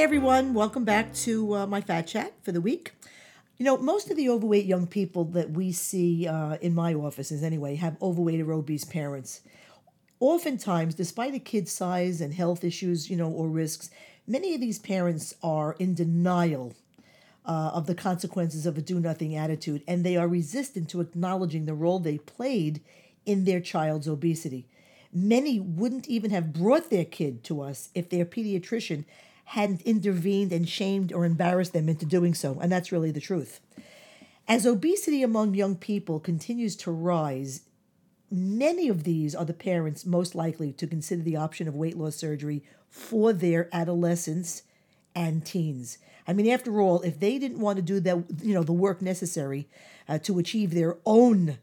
everyone. Welcome back to uh, my Fat Chat for the week. You know, most of the overweight young people that we see uh, in my offices, anyway, have overweight or obese parents. Oftentimes, despite a kid's size and health issues, you know, or risks, many of these parents are in denial uh, of the consequences of a do nothing attitude, and they are resistant to acknowledging the role they played in their child's obesity. Many wouldn't even have brought their kid to us if their pediatrician hadn't intervened and shamed or embarrassed them into doing so, and that's really the truth. As obesity among young people continues to rise, many of these are the parents most likely to consider the option of weight loss surgery for their adolescents and teens. I mean, after all, if they didn't want to do the you know the work necessary uh, to achieve their own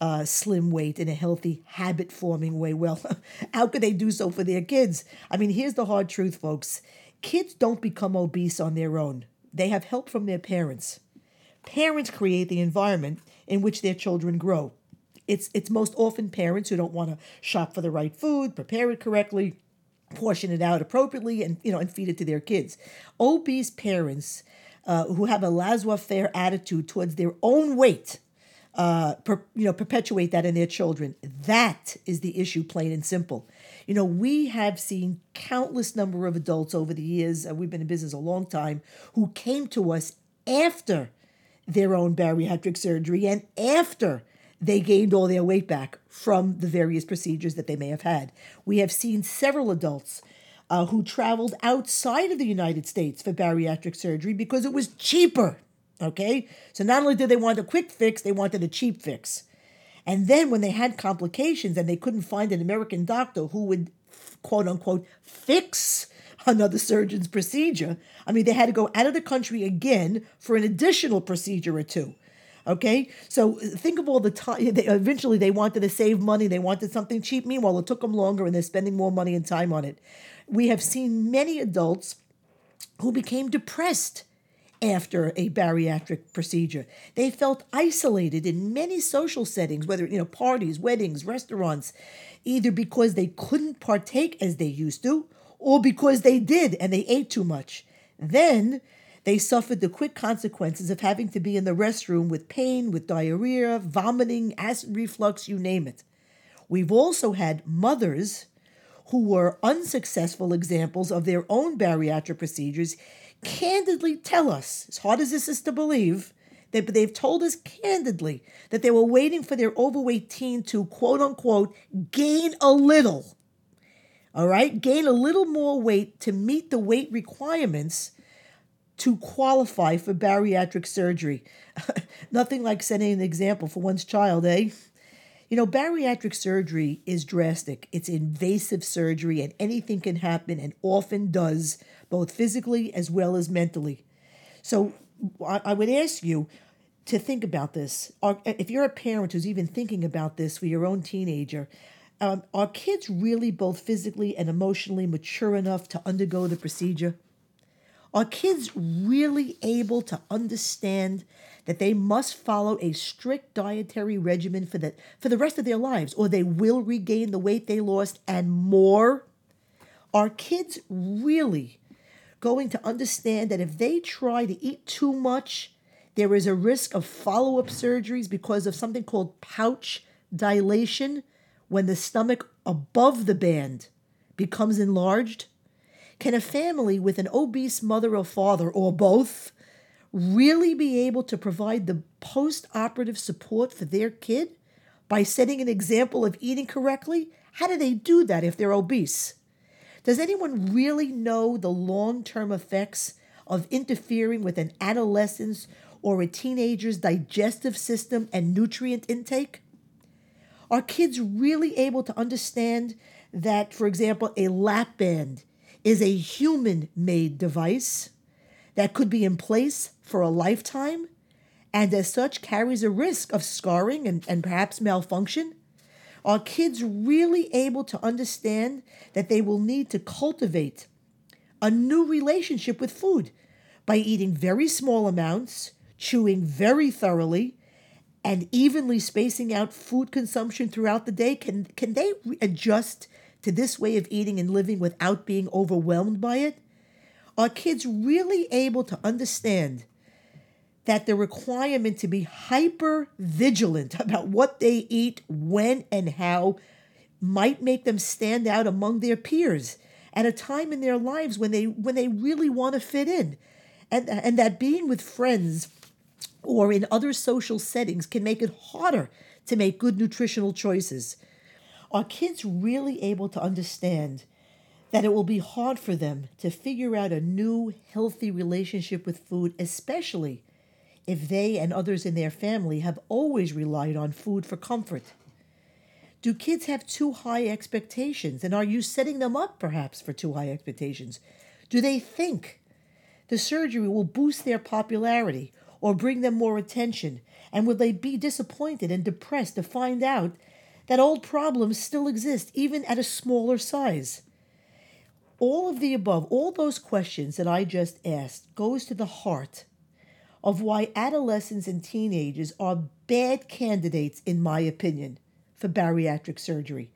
uh, slim weight in a healthy habit forming way, well, how could they do so for their kids? I mean, here's the hard truth, folks: kids don't become obese on their own. They have help from their parents. Parents create the environment in which their children grow. It's it's most often parents who don't want to shop for the right food, prepare it correctly, portion it out appropriately and you know and feed it to their kids obese parents uh, who have a laissez-faire attitude towards their own weight uh, per, you know perpetuate that in their children that is the issue plain and simple you know we have seen countless number of adults over the years uh, we've been in business a long time who came to us after their own bariatric surgery and after they gained all their weight back from the various procedures that they may have had. We have seen several adults uh, who traveled outside of the United States for bariatric surgery because it was cheaper. Okay? So not only did they want a quick fix, they wanted a cheap fix. And then when they had complications and they couldn't find an American doctor who would quote unquote fix another surgeon's procedure, I mean, they had to go out of the country again for an additional procedure or two. Okay, so think of all the time. They, eventually, they wanted to save money. They wanted something cheap. Meanwhile, it took them longer, and they're spending more money and time on it. We have seen many adults who became depressed after a bariatric procedure. They felt isolated in many social settings, whether you know parties, weddings, restaurants, either because they couldn't partake as they used to, or because they did and they ate too much. Then they suffered the quick consequences of having to be in the restroom with pain, with diarrhea, vomiting, acid reflux, you name it. We've also had mothers who were unsuccessful examples of their own bariatric procedures candidly tell us, as hard as this is to believe, they, they've told us candidly that they were waiting for their overweight teen to quote unquote gain a little. All right, gain a little more weight to meet the weight requirements to qualify for bariatric surgery. Nothing like setting an example for one's child, eh? You know, bariatric surgery is drastic. It's invasive surgery, and anything can happen and often does, both physically as well as mentally. So, I would ask you to think about this. If you're a parent who's even thinking about this for your own teenager, um, are kids really both physically and emotionally mature enough to undergo the procedure? Are kids really able to understand that they must follow a strict dietary regimen for the, for the rest of their lives, or they will regain the weight they lost and more? Are kids really going to understand that if they try to eat too much, there is a risk of follow up surgeries because of something called pouch dilation when the stomach above the band becomes enlarged? Can a family with an obese mother or father, or both, really be able to provide the post operative support for their kid by setting an example of eating correctly? How do they do that if they're obese? Does anyone really know the long term effects of interfering with an adolescent's or a teenager's digestive system and nutrient intake? Are kids really able to understand that, for example, a lap band is a human made device that could be in place for a lifetime and as such carries a risk of scarring and, and perhaps malfunction? Are kids really able to understand that they will need to cultivate a new relationship with food by eating very small amounts, chewing very thoroughly, and evenly spacing out food consumption throughout the day? Can, can they adjust to this way of eating and living without being overwhelmed by it? Are kids really able to understand that the requirement to be hyper vigilant about what they eat, when, and how might make them stand out among their peers at a time in their lives when they when they really want to fit in and and that being with friends or in other social settings can make it harder to make good nutritional choices are kids really able to understand that it will be hard for them to figure out a new healthy relationship with food especially if they and others in their family have always relied on food for comfort do kids have too high expectations? And are you setting them up perhaps for too high expectations? Do they think the surgery will boost their popularity or bring them more attention? And will they be disappointed and depressed to find out that old problems still exist, even at a smaller size? All of the above, all those questions that I just asked, goes to the heart of why adolescents and teenagers are bad candidates, in my opinion for bariatric surgery.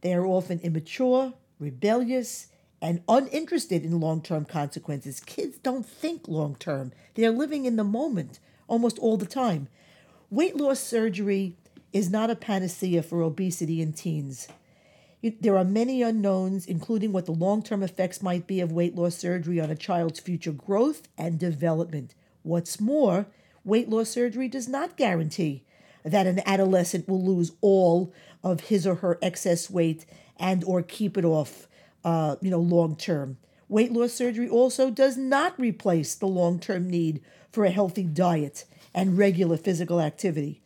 They are often immature, rebellious, and uninterested in long term consequences. Kids don't think long term, they're living in the moment almost all the time. Weight loss surgery is not a panacea for obesity in teens. There are many unknowns, including what the long term effects might be of weight loss surgery on a child's future growth and development. What's more, weight loss surgery does not guarantee that an adolescent will lose all of his or her excess weight and or keep it off uh, you know long term weight loss surgery also does not replace the long-term need for a healthy diet and regular physical activity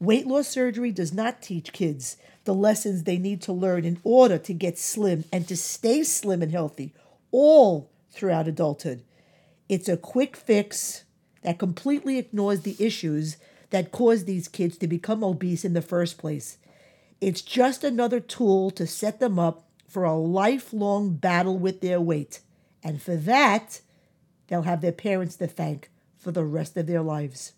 weight loss surgery does not teach kids the lessons they need to learn in order to get slim and to stay slim and healthy all throughout adulthood it's a quick fix that completely ignores the issues that caused these kids to become obese in the first place. It's just another tool to set them up for a lifelong battle with their weight. And for that, they'll have their parents to thank for the rest of their lives.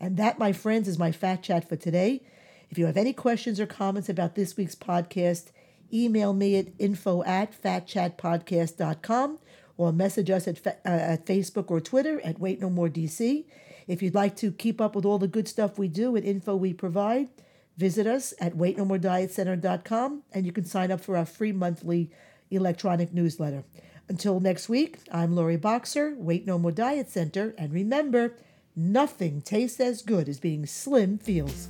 And that, my friends, is my fat chat for today. If you have any questions or comments about this week's podcast, email me at info at fatchatpodcast.com or message us at, uh, at Facebook or Twitter at Weight No More DC. If you'd like to keep up with all the good stuff we do and info we provide, visit us at weightnomoredietcenter.com and you can sign up for our free monthly electronic newsletter. Until next week, I'm Lori Boxer, Weight No More Diet Center, and remember, nothing tastes as good as being slim feels.